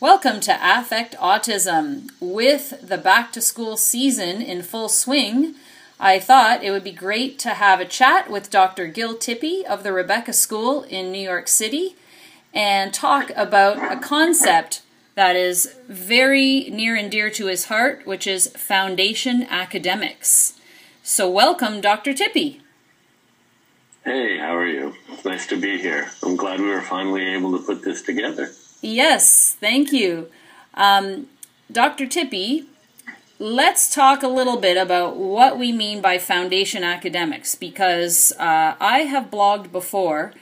Welcome to Affect Autism. With the back to school season in full swing, I thought it would be great to have a chat with Dr. Gil Tippy of the Rebecca School in New York City and talk about a concept that is very near and dear to his heart, which is foundation academics. So, welcome, Dr. Tippy. Hey, how are you? Nice to be here. I'm glad we were finally able to put this together. Yes, thank you. Um, Dr. Tippy, let's talk a little bit about what we mean by foundation academics because uh, I have blogged before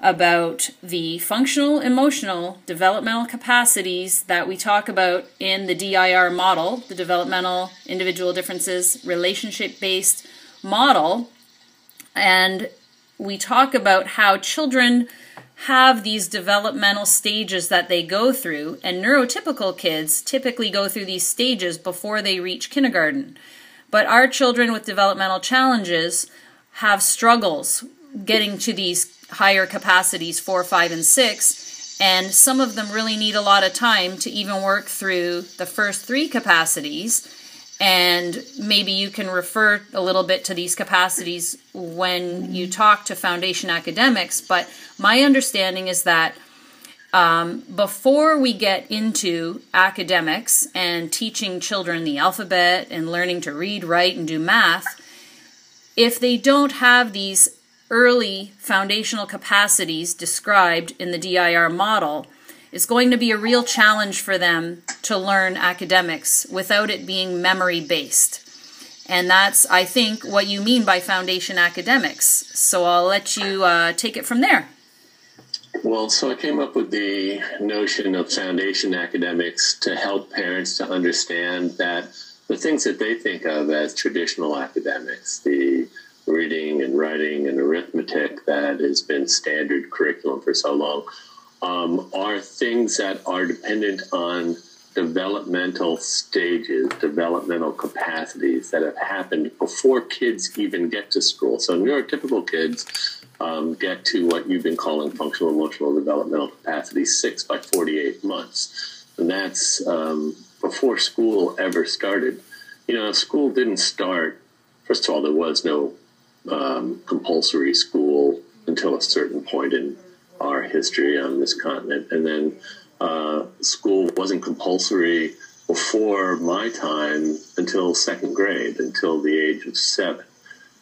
about the functional, emotional, developmental capacities that we talk about in the DIR model, the developmental individual differences relationship based model. And we talk about how children have these developmental stages that they go through, and neurotypical kids typically go through these stages before they reach kindergarten. But our children with developmental challenges have struggles getting to these higher capacities, four, five, and six, and some of them really need a lot of time to even work through the first three capacities and maybe you can refer a little bit to these capacities when you talk to foundation academics. But my understanding is that um, before we get into academics and teaching children the alphabet and learning to read, write, and do math, if they don't have these early foundational capacities described in the DIR model, is going to be a real challenge for them to learn academics without it being memory based. And that's, I think, what you mean by foundation academics. So I'll let you uh, take it from there. Well, so I came up with the notion of foundation academics to help parents to understand that the things that they think of as traditional academics, the reading and writing and arithmetic that has been standard curriculum for so long, um, are things that are dependent on developmental stages, developmental capacities that have happened before kids even get to school. So neurotypical kids um, get to what you've been calling functional emotional developmental capacity six by 48 months. And that's um, before school ever started. You know, school didn't start, first of all, there was no um, compulsory school until a certain point in our history on this continent. And then uh, school wasn't compulsory before my time until second grade, until the age of seven.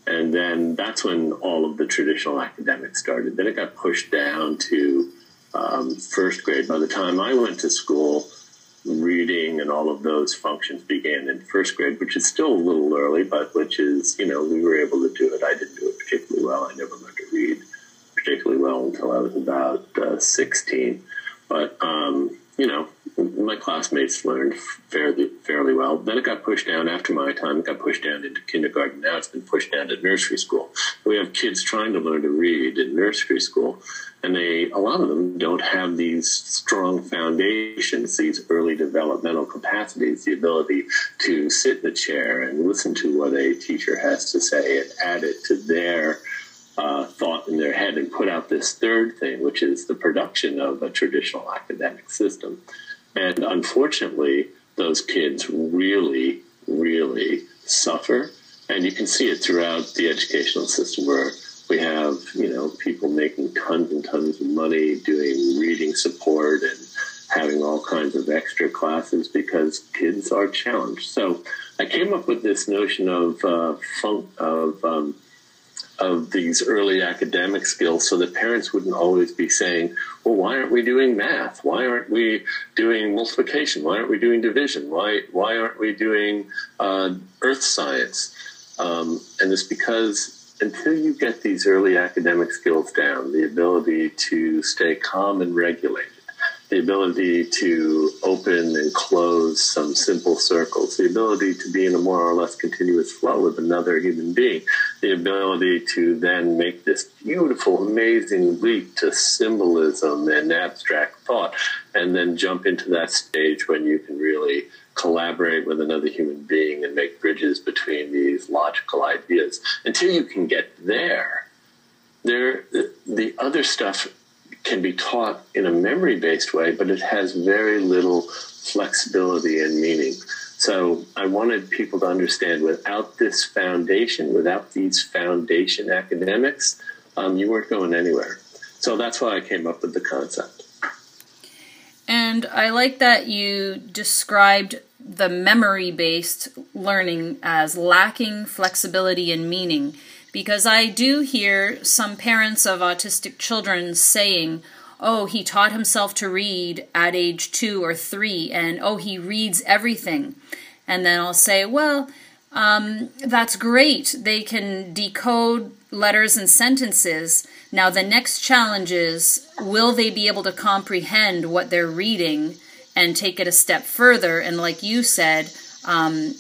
And then that's when all of the traditional academics started. Then it got pushed down to um, first grade. By the time I went to school, reading and all of those functions began in first grade, which is still a little early, but which is, you know, we were able to do it. I didn't do it particularly well. I never learned to read particularly well until I was about uh, 16. But, um, you know, my classmates learned fairly fairly well. Then it got pushed down after my time. It got pushed down into kindergarten. Now it's been pushed down to nursery school. We have kids trying to learn to read in nursery school, and they a lot of them don't have these strong foundations, these early developmental capacities, the ability to sit in a chair and listen to what a teacher has to say and add it to their uh, thought in their head and put out this third thing, which is the production of a traditional academic system. And unfortunately, those kids really, really suffer. And you can see it throughout the educational system where we have, you know, people making tons and tons of money doing reading support and having all kinds of extra classes because kids are challenged. So I came up with this notion of uh, of um, of these early academic skills so that parents wouldn't always be saying, well, why aren't we doing math? Why aren't we doing multiplication? Why aren't we doing division? Why, why aren't we doing uh, earth science? Um, and it's because until you get these early academic skills down, the ability to stay calm and regulated, the ability to open and close some simple circles, the ability to be in a more or less continuous flow with another human being, the ability to then make this beautiful, amazing leap to symbolism and abstract thought, and then jump into that stage when you can really collaborate with another human being and make bridges between these logical ideas. Until you can get there, there the, the other stuff can be taught in a memory based way, but it has very little flexibility and meaning. So I wanted people to understand without this foundation, without these foundation academics, um, you weren't going anywhere. So that's why I came up with the concept. And I like that you described the memory based learning as lacking flexibility and meaning because I do hear some parents of autistic children saying, oh, he taught himself to read at age two or three, and oh, he reads everything. And then I'll say, well, um, that's great. They can decode letters and sentences. Now, the next challenge is will they be able to comprehend what they're reading and take it a step further? And, like you said, um,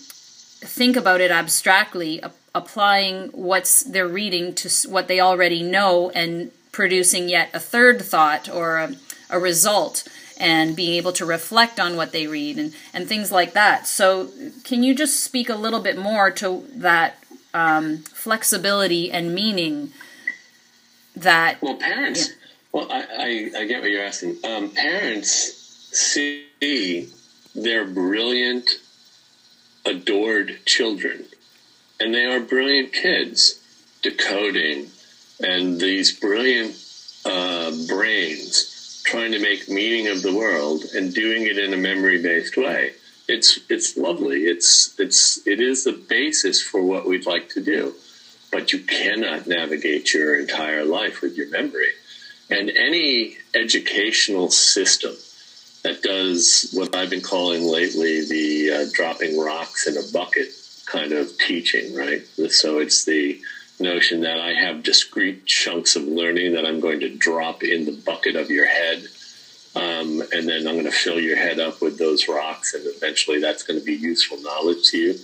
think about it abstractly, applying what's they're reading to what they already know and producing yet a third thought or a, a result and being able to reflect on what they read and, and things like that. So, can you just speak a little bit more to that um, flexibility and meaning that? Well, parents. Yeah. Well, I, I, I, get what you're asking. Um, parents see their brilliant, adored children, and they are brilliant kids decoding and these brilliant uh, brains trying to make meaning of the world and doing it in a memory based way. It's it's lovely. It's it's it is the basis for what we'd like to do, but you cannot navigate your entire life with your memory. And any educational system that does what I've been calling lately the uh, dropping rocks in a bucket kind of teaching, right? So it's the notion that I have discrete chunks of learning that I'm going to drop in the bucket of your head. Um, and then I'm going to fill your head up with those rocks, and eventually that's going to be useful knowledge to you.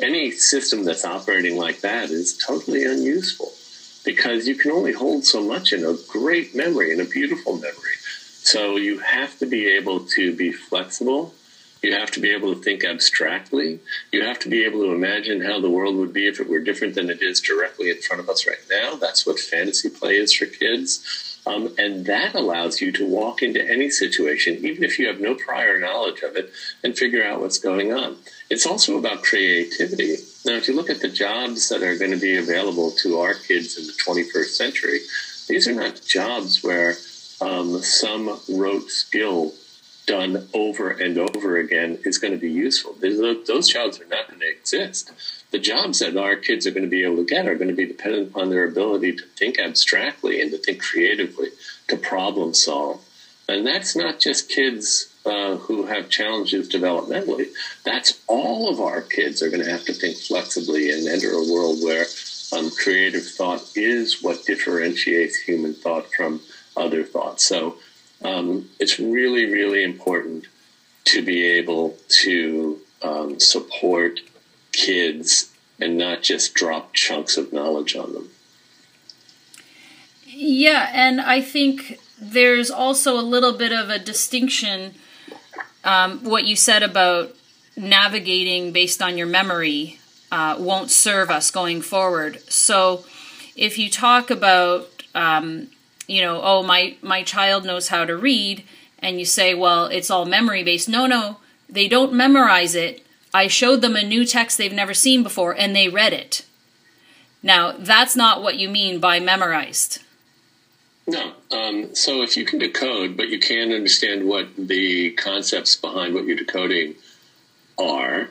Any system that's operating like that is totally unuseful because you can only hold so much in a great memory, in a beautiful memory. So you have to be able to be flexible you have to be able to think abstractly. You have to be able to imagine how the world would be if it were different than it is directly in front of us right now. That's what fantasy play is for kids. Um, and that allows you to walk into any situation, even if you have no prior knowledge of it, and figure out what's going on. It's also about creativity. Now, if you look at the jobs that are going to be available to our kids in the 21st century, these are not jobs where um, some rote skill done over and over again is going to be useful. Those jobs are not going to exist. The jobs that our kids are going to be able to get are going to be dependent upon their ability to think abstractly and to think creatively, to problem solve. And that's not just kids uh, who have challenges developmentally. That's all of our kids are going to have to think flexibly and enter a world where um, creative thought is what differentiates human thought from other thoughts. So um, it's really, really important to be able to um, support kids and not just drop chunks of knowledge on them. Yeah, and I think there's also a little bit of a distinction. Um, what you said about navigating based on your memory uh, won't serve us going forward. So, if you talk about um, you know, oh my my child knows how to read and you say, well, it's all memory based. No, no, they don't memorize it. I showed them a new text they've never seen before and they read it. Now, that's not what you mean by memorized. No. Um, so if you can decode, but you can't understand what the concepts behind what you're decoding are,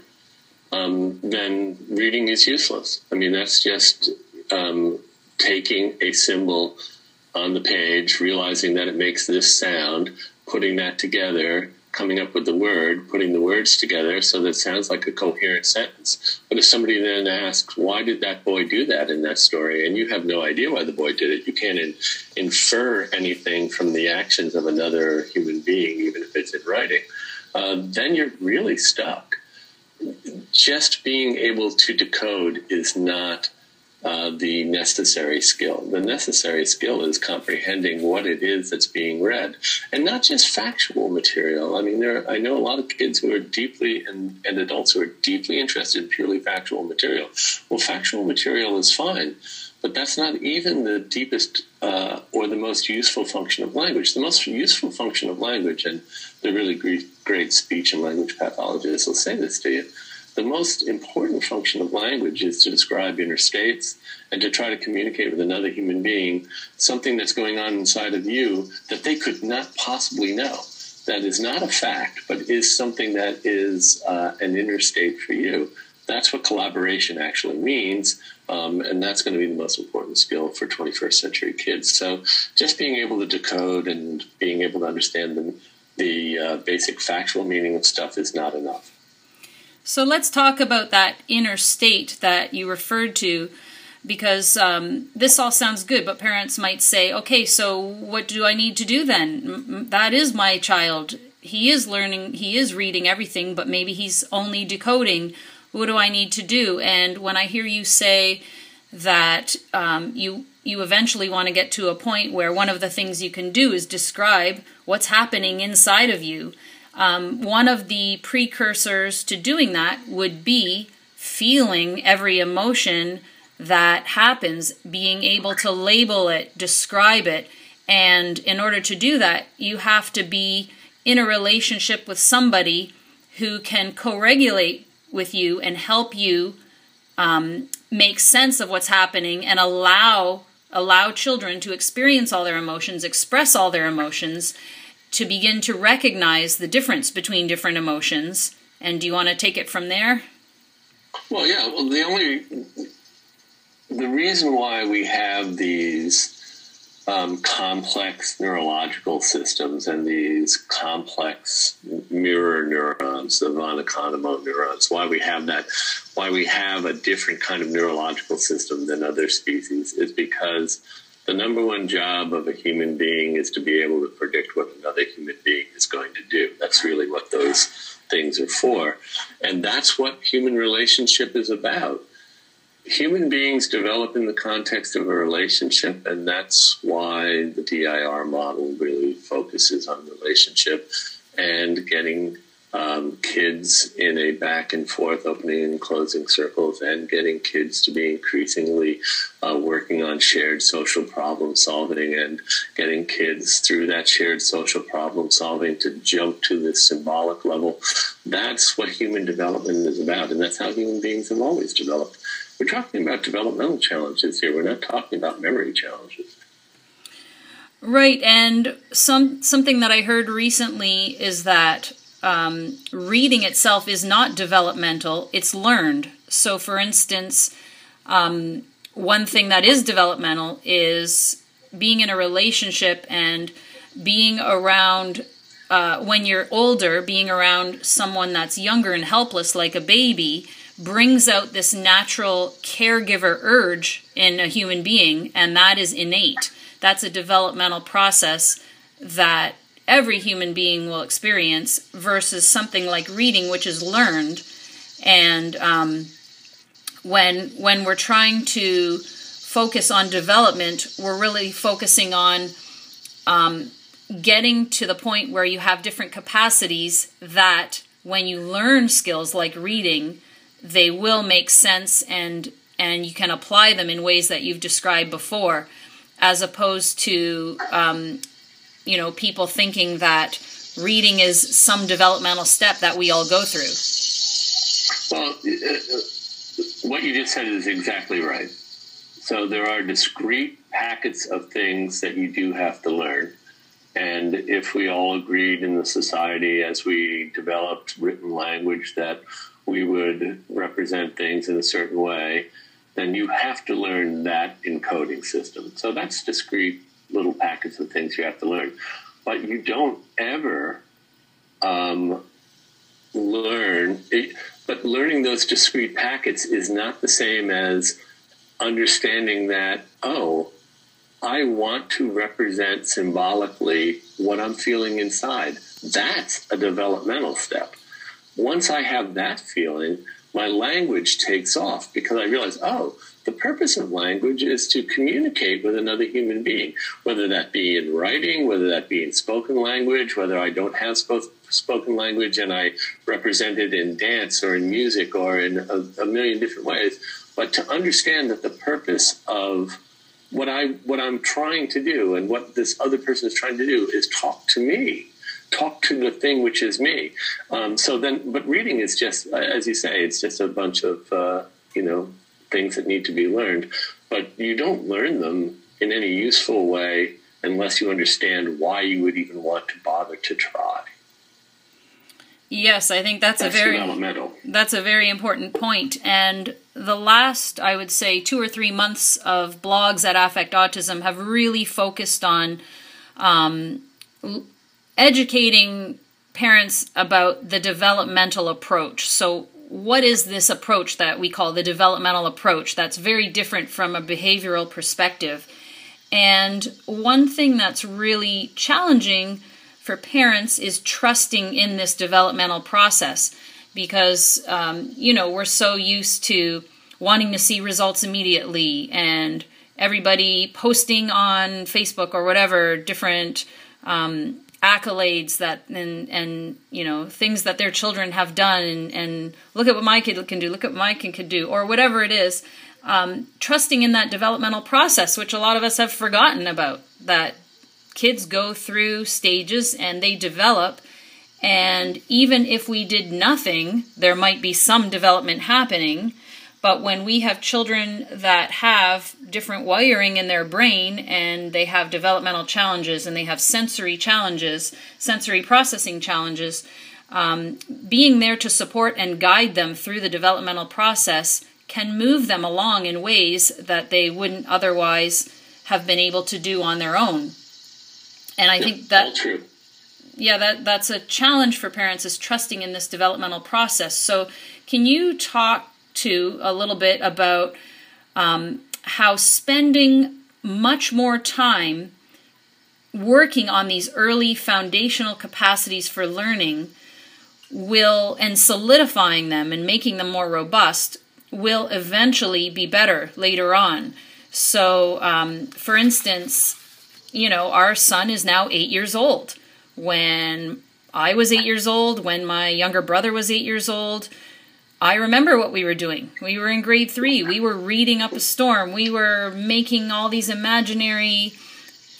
um, then reading is useless. I mean, that's just um, taking a symbol on the page, realizing that it makes this sound, putting that together, coming up with the word, putting the words together so that it sounds like a coherent sentence. But if somebody then asks, why did that boy do that in that story? And you have no idea why the boy did it, you can't in, infer anything from the actions of another human being, even if it's in writing, uh, then you're really stuck. Just being able to decode is not uh, the necessary skill. The necessary skill is comprehending what it is that's being read, and not just factual material. I mean, there I know a lot of kids who are deeply and, and adults who are deeply interested in purely factual material. Well, factual material is fine, But that's not even the deepest uh, or the most useful function of language. The most useful function of language, and the really great, great speech and language pathologists will say this to you, the most important function of language is to describe inner states and to try to communicate with another human being something that's going on inside of you that they could not possibly know. That is not a fact, but is something that is uh, an inner state for you. That's what collaboration actually means. Um, and that's going to be the most important skill for 21st century kids. So just being able to decode and being able to understand the, the uh, basic factual meaning of stuff is not enough. So let's talk about that inner state that you referred to because um, this all sounds good, but parents might say, okay, so what do I need to do then? That is my child. He is learning, he is reading everything, but maybe he's only decoding what do I need to do? And when I hear you say that um, you you eventually want to get to a point where one of the things you can do is describe what's happening inside of you. Um, one of the precursors to doing that would be feeling every emotion that happens, being able to label it, describe it. And in order to do that, you have to be in a relationship with somebody who can co regulate with you and help you um, make sense of what's happening and allow allow children to experience all their emotions, express all their emotions, to begin to recognize the difference between different emotions. And do you want to take it from there? Well, yeah. Well, the only the reason why we have these um, complex neurological systems and these complex mirror neurons, the von Economo neurons, why we have that, why we have a different kind of neurological system than other species is because the number one job of a human being is to be able to predict what another human being is going to do. That's really what those things are for. And that's what human relationship is about human beings develop in the context of a relationship, and that's why the DIR model really focuses on relationship and getting um, kids in a back and forth, opening and closing circles, and getting kids to be increasingly uh, working on shared social problem solving and getting kids through that shared social problem solving to jump to the symbolic level. That's what human development is about, and that's how human beings have always developed. We're talking about developmental challenges here. We're not talking about memory challenges. Right, and some something that I heard recently is that um, reading itself is not developmental; it's learned. So, for instance, um, one thing that is developmental is being in a relationship and being around uh, when you're older, being around someone that's younger and helpless, like a baby brings out this natural caregiver urge in a human being, and that is innate. That's a developmental process that every human being will experience versus something like reading, which is learned. And um, when when we're trying to focus on development, we're really focusing on um, getting to the point where you have different capacities that when you learn skills like reading, they will make sense and and you can apply them in ways that you've described before, as opposed to um, you know people thinking that reading is some developmental step that we all go through. Well, what you just said is exactly right. So there are discrete packets of things that you do have to learn. And if we all agreed in the society as we developed written language that we would represent things in a certain way, then you have to learn that encoding system. So that's discrete little packets of things you have to learn. But you don't ever um, learn, it, but learning those discrete packets is not the same as understanding that, oh, I want to represent symbolically what I'm feeling inside. That's a developmental step once I have that feeling, my language takes off because I realize, oh, the purpose of language is to communicate with another human being, whether that be in writing, whether that be in spoken language, whether I don't have spoken language and I represent it in dance or in music or in a, a million different ways. but to understand that the purpose of what I what I'm trying to do and what this other person is trying to do is talk to me, talk to the thing which is me. Um, so then, but reading is just as you say, it's just a bunch of uh, you know things that need to be learned, but you don't learn them in any useful way unless you understand why you would even want to bother to try. Yes, I think that's, that's a very that's a very important point. And the last, I would say, two or three months of blogs at Affect Autism have really focused on um, educating parents about the developmental approach. So, what is this approach that we call the developmental approach? That's very different from a behavioral perspective. And one thing that's really challenging for parents is trusting in this developmental process because um, you know we're so used to wanting to see results immediately and everybody posting on facebook or whatever different um, accolades that and and you know things that their children have done and, and look at what my kid can do look at what my kid can do or whatever it is um, trusting in that developmental process which a lot of us have forgotten about that kids go through stages and they develop. And even if we did nothing, there might be some development happening. But when we have children that have different wiring in their brain and they have developmental challenges and they have sensory challenges, sensory processing challenges, um, being there to support and guide them through the developmental process can move them along in ways that they wouldn't otherwise have been able to do on their own. And I think that true. Yeah, that that's a challenge for parents is trusting in this developmental process. So, can you talk to a little bit about um, how spending much more time working on these early foundational capacities for learning will and solidifying them and making them more robust will eventually be better later on. So, um, for instance, you know, our son is now eight years old. When I was eight years old, when my younger brother was eight years old, I remember what we were doing. We were in grade three. We were reading up a storm. We were making all these imaginary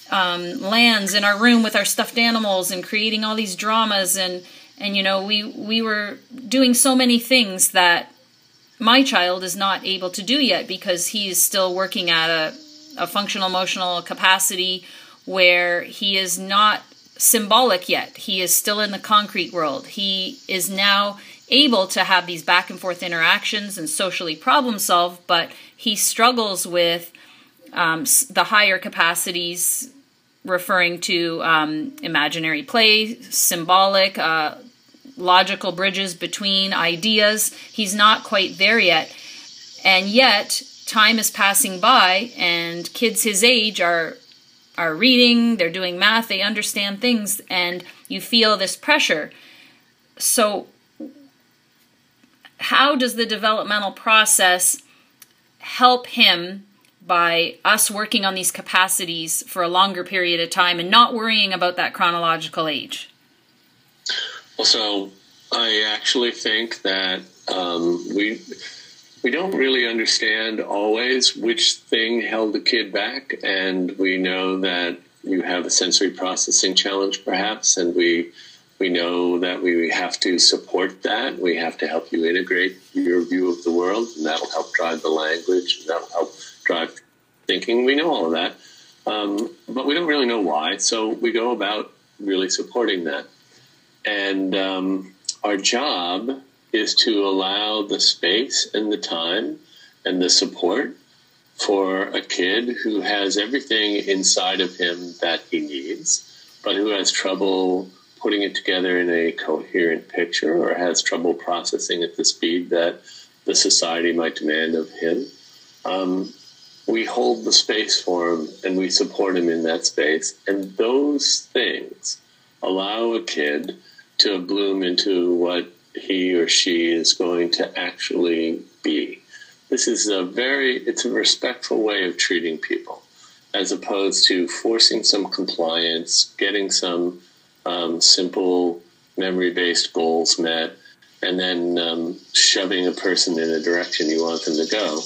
um, lands in our room with our stuffed animals and creating all these dramas and and you know we we were doing so many things that my child is not able to do yet because he's still working at a, a functional emotional capacity where he is not symbolic yet. He is still in the concrete world. He is now able to have these back and forth interactions and socially problem solve, but he struggles with um, the higher capacities, referring to um, imaginary play, symbolic, uh, logical bridges between ideas. He's not quite there yet. And yet, time is passing by, and kids his age are are reading, they're doing math, they understand things, and you feel this pressure. So, how does the developmental process help him by us working on these capacities for a longer period of time and not worrying about that chronological age? Well, so I actually think that um, we we don't really understand always which thing held the kid back, and we know that you have a sensory processing challenge, perhaps, and we we know that we have to support that. We have to help you integrate your view of the world, and that'll help drive the language, and that'll help drive thinking. We know all of that, um, but we don't really know why. So we go about really supporting that, and um, our job is to allow the space and the time and the support for a kid who has everything inside of him that he needs, but who has trouble putting it together in a coherent picture or has trouble processing at the speed that the society might demand of him. Um, we hold the space for him and we support him in that space. And those things allow a kid to bloom into what he or she is going to actually be. This is a very, it's a respectful way of treating people as opposed to forcing some compliance, getting some um, simple memory based goals met, and then um, shoving a person in a direction you want them to go.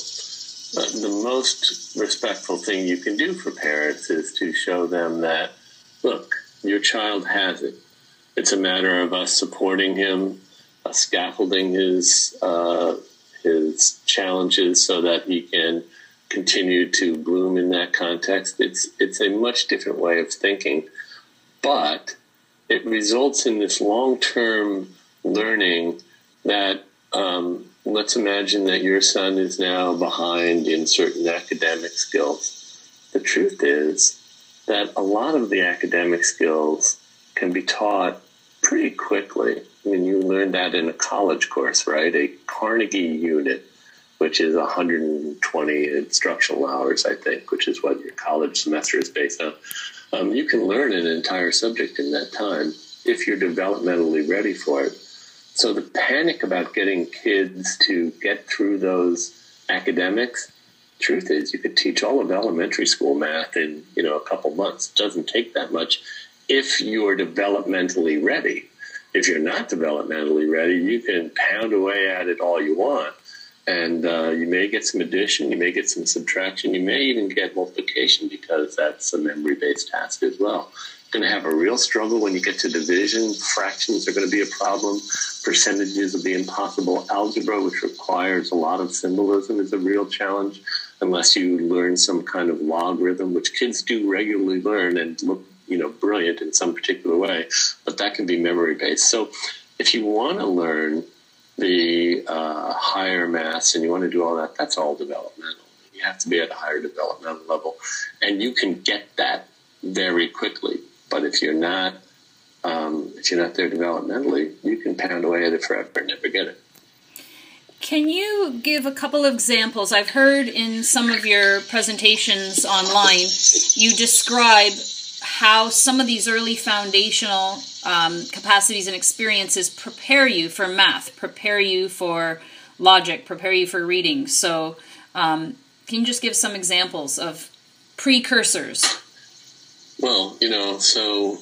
the most respectful thing you can do for parents is to show them that, look, your child has it. It's a matter of us supporting him, uh, scaffolding his uh, his challenges so that he can continue to bloom in that context. It's it's a much different way of thinking, but it results in this long term learning that um, let's imagine that your son is now behind in certain academic skills. The truth is that a lot of the academic skills can be taught pretty quickly. I mean, you learn that in a college course, right? A Carnegie unit, which is 120 instructional hours, I think, which is what your college semester is based on. Um, you can learn an entire subject in that time if you're developmentally ready for it. So the panic about getting kids to get through those academics, truth is you could teach all of elementary school math in, you know, a couple months. It doesn't take that much if you're developmentally ready. If you're not developmentally ready, you can pound away at it all you want. And uh, you may get some addition, you may get some subtraction, you may even get multiplication because that's a memory based task as well You're going to have a real struggle when you get to division. Fractions are going to be a problem. Percentages will be impossible. Algebra, which requires a lot of symbolism, is a real challenge unless you learn some kind of logarithm, which kids do regularly learn and look, you know, brilliant in some particular way. But that can be memory based. So if you want to learn the uh, higher maths and you want to do all that, that's all developmental. You have to be at a higher developmental level, and you can get that very quickly but if you're not, um, if you're not there developmentally, you can pound away at it forever and never get it. Can you give a couple of examples? I've heard in some of your presentations online, you describe how some of these early foundational um, capacities and experiences prepare you for math, prepare you for logic, prepare you for reading. So, um, can you just give some examples of precursors? Well, you know, so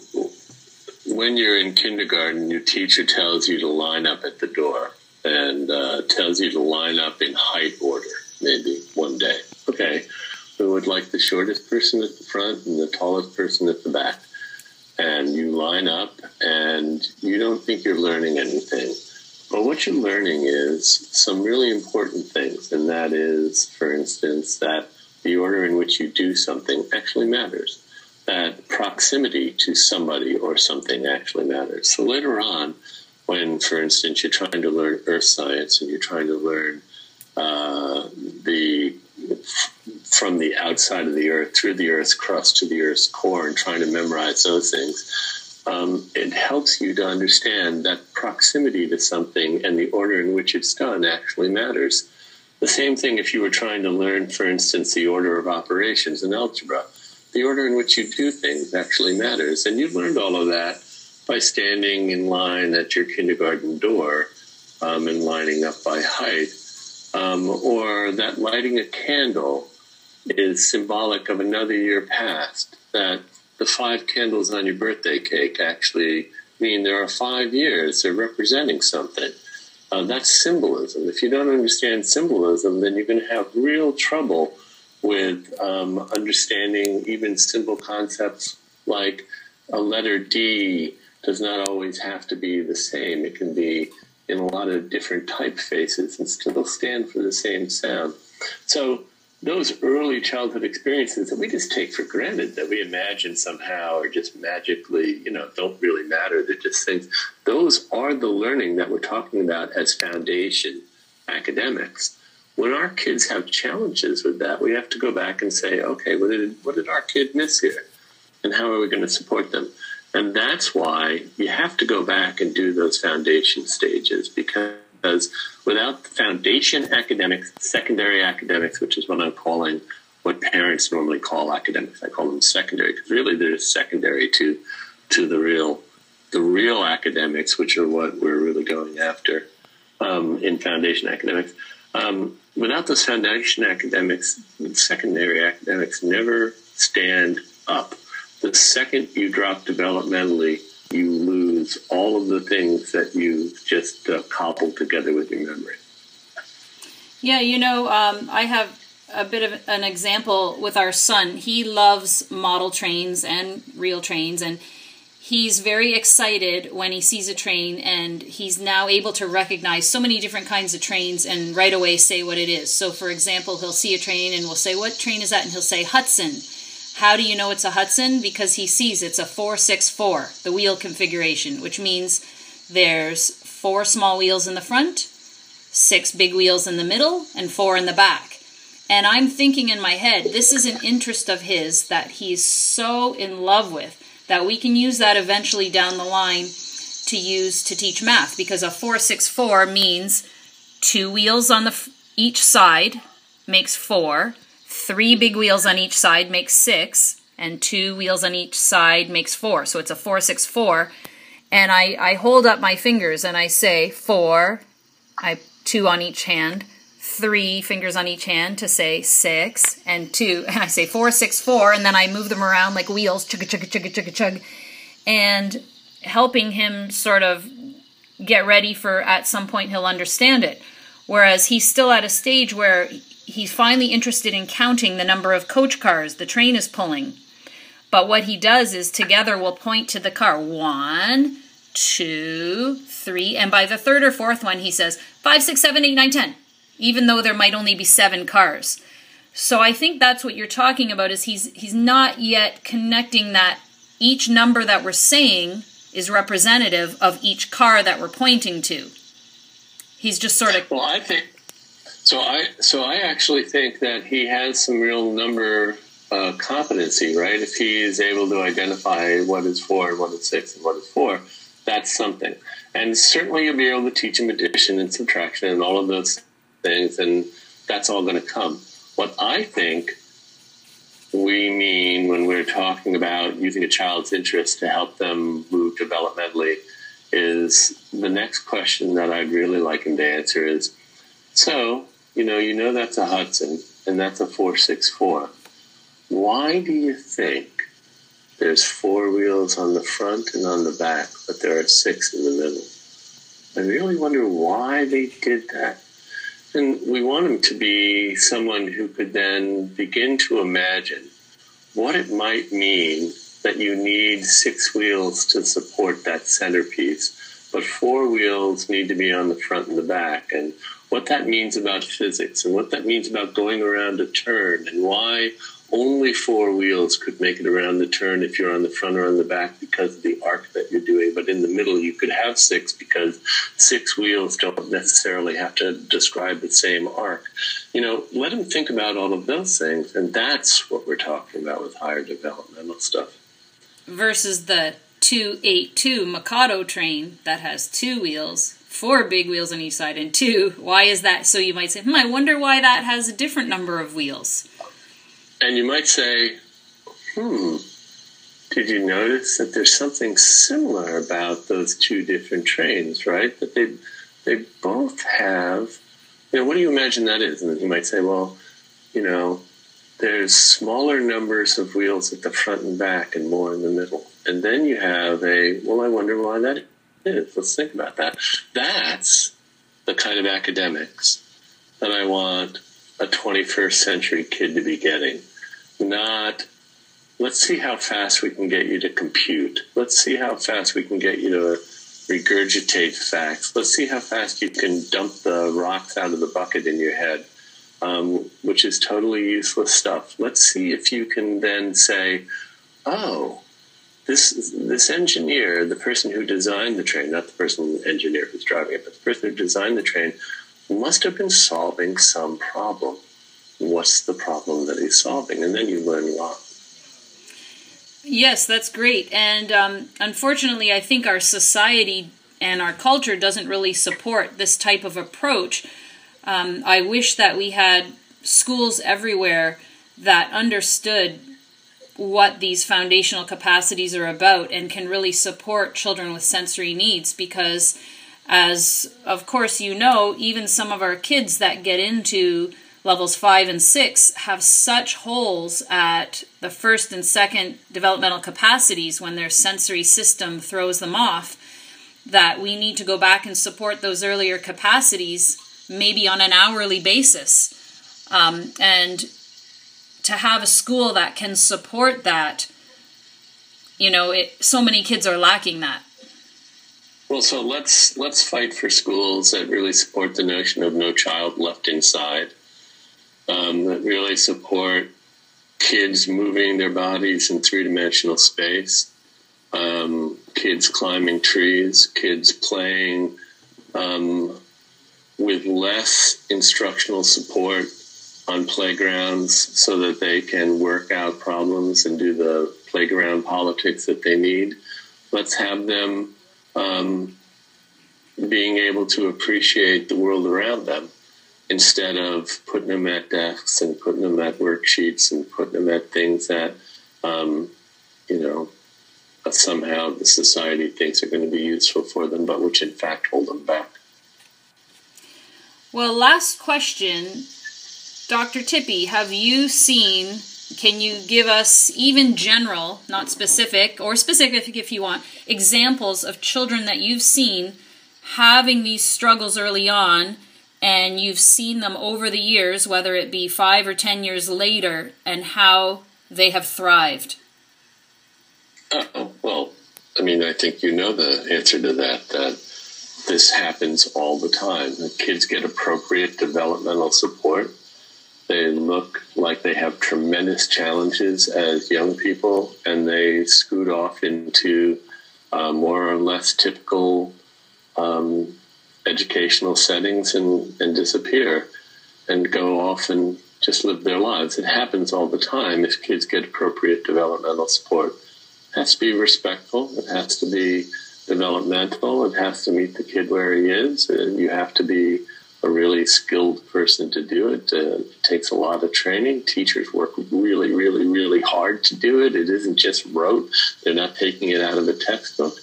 when you're in kindergarten, your teacher tells you to line up at the door and uh, tells you to line up in height order, maybe one day. Okay, who would like the shortest person at the front and the tallest person at the back? And you line up and you don't think you're learning anything. But what you're learning is some really important things, and that is, for instance, that the order in which you do something actually matters that proximity to somebody or something actually matters. So later on, when, for instance, you're trying to learn earth science and you're trying to learn uh, the from the outside of the earth through the earth's crust to the earth's core and trying to memorize those things, um, it helps you to understand that proximity to something and the order in which it's done actually matters. The same thing if you were trying to learn, for instance, the order of operations in algebra the order in which you do things actually matters. And you learned all of that by standing in line at your kindergarten door um, and lining up by height. Um, or that lighting a candle is symbolic of another year past, that the five candles on your birthday cake actually mean there are five years, they're representing something. Uh, that's symbolism. If you don't understand symbolism, then you're going to have real trouble with um, understanding even simple concepts like a letter D does not always have to be the same. It can be in a lot of different typefaces and still stand for the same sound. So those early childhood experiences that we just take for granted, that we imagine somehow or just magically, you know, don't really matter. They're just things. Those are the learning that we're talking about as foundation academics when our kids have challenges with that, we have to go back and say, okay, what did what did our kid miss here, and how are we going to support them? And that's why you have to go back and do those foundation stages because without the foundation academics, secondary academics, which is what I'm calling what parents normally call academics, I call them secondary because really they're secondary to to the real the real academics, which are what we're really going after um, in foundation academics. Um, without those foundation academics, secondary academics never stand up. The second you drop developmentally, you lose all of the things that you've just uh, cobbled together with your memory. Yeah, you know, um, I have a bit of an example with our son. He loves model trains and real trains, and he's very excited when he sees a train, and he's now able to recognize so many different kinds of trains and right away say what it is. So, for example, he'll see a train and we'll say, What train is that? And he'll say, Hudson. How do you know it's a Hudson? Because he sees it's a 464, the wheel configuration, which means there's four small wheels in the front, six big wheels in the middle, and four in the back. And I'm thinking in my head, this is an interest of his that he's so in love with that we can use that eventually down the line to use to teach math because a 464 means two wheels on the each side makes 4 three big wheels on each side makes six, and two wheels on each side makes four. So it's a four, six, four. And I, I hold up my fingers and I say four, I two on each hand, three fingers on each hand to say six, and two, and I say four, six, four, and then I move them around like wheels, chugga, chugga, chugga, chugga, chug, and helping him sort of get ready for at some point he'll understand it. Whereas he's still at a stage where he's finally interested in counting the number of coach cars the train is pulling. But what he does is together we'll point to the car. One, two, three, and by the third or fourth one he says five, six, seven, eight, nine, ten, even though there might only be seven cars. So I think that's what you're talking about is he's he's not yet connecting that each number that we're saying is representative of each car that we're pointing to. He's just sort of Well, I think so I so I actually think that he has some real number uh, competency, right? If he is able to identify what is four and what is six and what is four, that's something. And certainly you'll be able to teach him addition and subtraction and all of those things, and that's all going to come. What I think we mean when we're talking about using a child's interest to help them move developmentally is the next question that I'd really like him to answer is so you know, you know that's a Hudson and that's a 464. Why do you think there's four wheels on the front and on the back, but there are six in the middle? I really wonder why they did that. And we want him to be someone who could then begin to imagine what it might mean that you need six wheels to support that centerpiece, but four wheels need to be on the front and the back. And what that means about physics and what that means about going around a turn and why only four wheels could make it around the turn if you're on the front or on the back because of the arc that you're doing. But in the middle, you could have six because six wheels don't necessarily have to describe the same arc. You know, let them think about all of those things. And that's what we're talking about with higher developmental stuff. Versus the 282 Mikado train that has two wheels four big wheels on each side and two why is that? So you might say hmm i wonder why that has a different number of wheels. And you might say hmm did you notice that there's something similar about those two different trains right? That they they both have you know what do you imagine that is? And you might say well you know there's smaller numbers of wheels at the front and back and more in the middle. And then you have a well i wonder why that Let's think about that. That's the kind of academics that I want a 21st century kid to be getting. Not, let's see how fast we can get you to compute. Let's see how fast we can get you to regurgitate facts. Let's see how fast you can dump the rocks out of the bucket in your head, um, which is totally useless stuff. Let's see if you can then say, oh, this this engineer, the person who designed the train, not the person engineer who's driving it, but the person who designed the train, must have been solving some problem. What's the problem that he's solving? And then you learn a lot. Yes, that's great. And um, unfortunately, I think our society and our culture doesn't really support this type of approach. Um, I wish that we had schools everywhere that understood what these foundational capacities are about and can really support children with sensory needs because as of course you know even some of our kids that get into levels 5 and 6 have such holes at the first and second developmental capacities when their sensory system throws them off that we need to go back and support those earlier capacities maybe on an hourly basis. Um, and to have a school that can support that you know it so many kids are lacking that. Well so let's let's fight for schools that really support the notion of no child left inside um, that really support kids moving their bodies in three-dimensional space um, kids climbing trees kids playing um, with less instructional support on playgrounds so that they can work out problems and do the playground politics that they need. Let's have them um, being able to appreciate the world around them instead of putting them at desks and putting them at worksheets and putting them at things that, um, you know, somehow the society thinks are going to be useful for them, but which in fact hold them back. Well, last question. Dr. Tippy, have you seen, can you give us even general, not specific, or specific if you want, examples of children that you've seen having these struggles early on and you've seen them over the years, whether it be five or ten years later, and how they have thrived? Uh, well, I mean, I think you know the answer to that. That this happens all the time. The kids get appropriate developmental support. They look like they have tremendous challenges as young people, and they scoot off into uh, more or less typical um, educational settings and, and disappear and go off and just live their lives. It happens all the time if kids get appropriate developmental support. It has to be respectful. It has to be developmental. It has to meet the kid where he is. And you have to be a really skilled person to do it. Uh, it takes a lot of training. Teachers work really, really, really hard to do it. It isn't just rote. They're not taking it out of a textbook.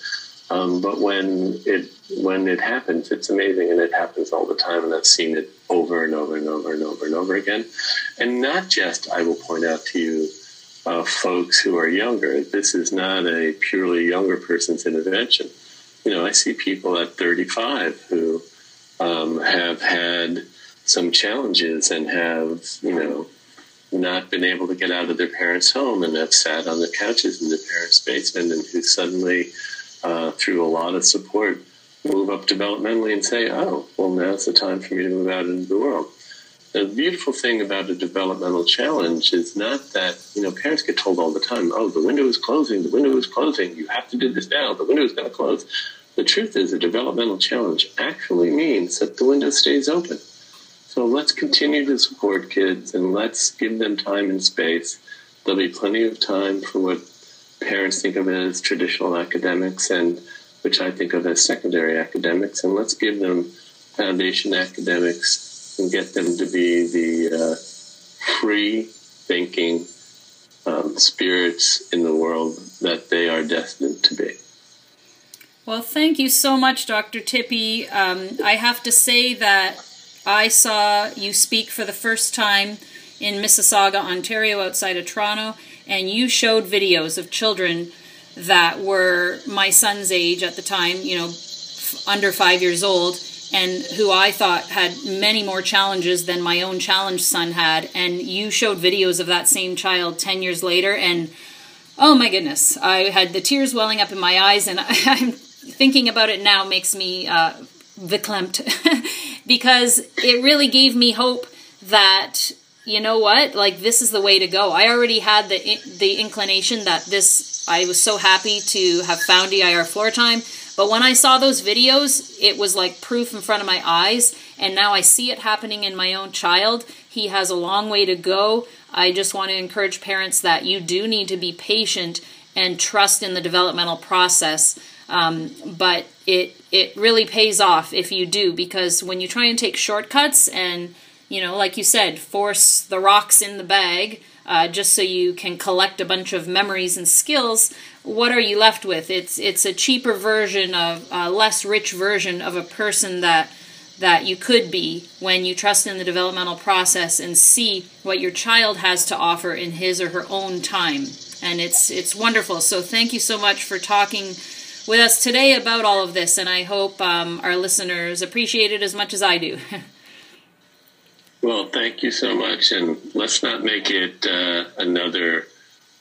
Um, but when it when it happens, it's amazing, and it happens all the time. And I've seen it over and over and over and over and over again. And not just, I will point out to you, uh, folks who are younger. This is not a purely younger person's intervention. You know, I see people at 35 who um, have had some challenges and have, you know, not been able to get out of their parents' home and have sat on the couches in their parents' basement and who suddenly, uh, through a lot of support, move up developmentally and say, oh, well, now's the time for me to move out into the world. The beautiful thing about a developmental challenge is not that, you know, parents get told all the time, oh, the window is closing, the window is closing, you have to do this now, the window is going to close. The truth is, a developmental challenge actually means that the window stays open. So let's continue to support kids and let's give them time and space. There'll be plenty of time for what parents think of as traditional academics and which I think of as secondary academics, and let's give them foundation academics and get them to be the uh, free thinking um, spirits in the world that they are destined to be. Well, thank you so much, Dr. Tippy. Um, I have to say that I saw you speak for the first time in Mississauga, Ontario, outside of Toronto, and you showed videos of children that were my son's age at the time, you know, under five years old, and who I thought had many more challenges than my own challenged son had. And you showed videos of that same child 10 years later, and oh my goodness, I had the tears welling up in my eyes, and I'm thinking about it now makes me uh, verklempt because it really gave me hope that you know what like this is the way to go i already had the the inclination that this i was so happy to have found DIR floor time but when I saw those videos, it was like proof in front of my eyes, and now I see it happening in my own child. He has a long way to go. I just want to encourage parents that you do need to be patient and trust in the developmental process. Um, but it it really pays off if you do because when you try and take shortcuts and you know, like you said, force the rocks in the bag uh, just so you can collect a bunch of memories and skills, what are you left with? It's it's a cheaper version of a less rich version of a person that that you could be when you trust in the developmental process and see what your child has to offer in his or her own time. And it's it's wonderful. So thank you so much for talking with us today about all of this, and I hope um, our listeners appreciate it as much as I do. Well, thank you so much. And let's not make it uh, another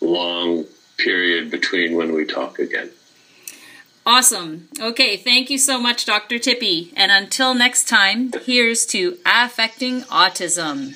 long period between when we talk again. Awesome. Okay, thank you so much, Dr. Tippy. And until next time, here's to affecting autism.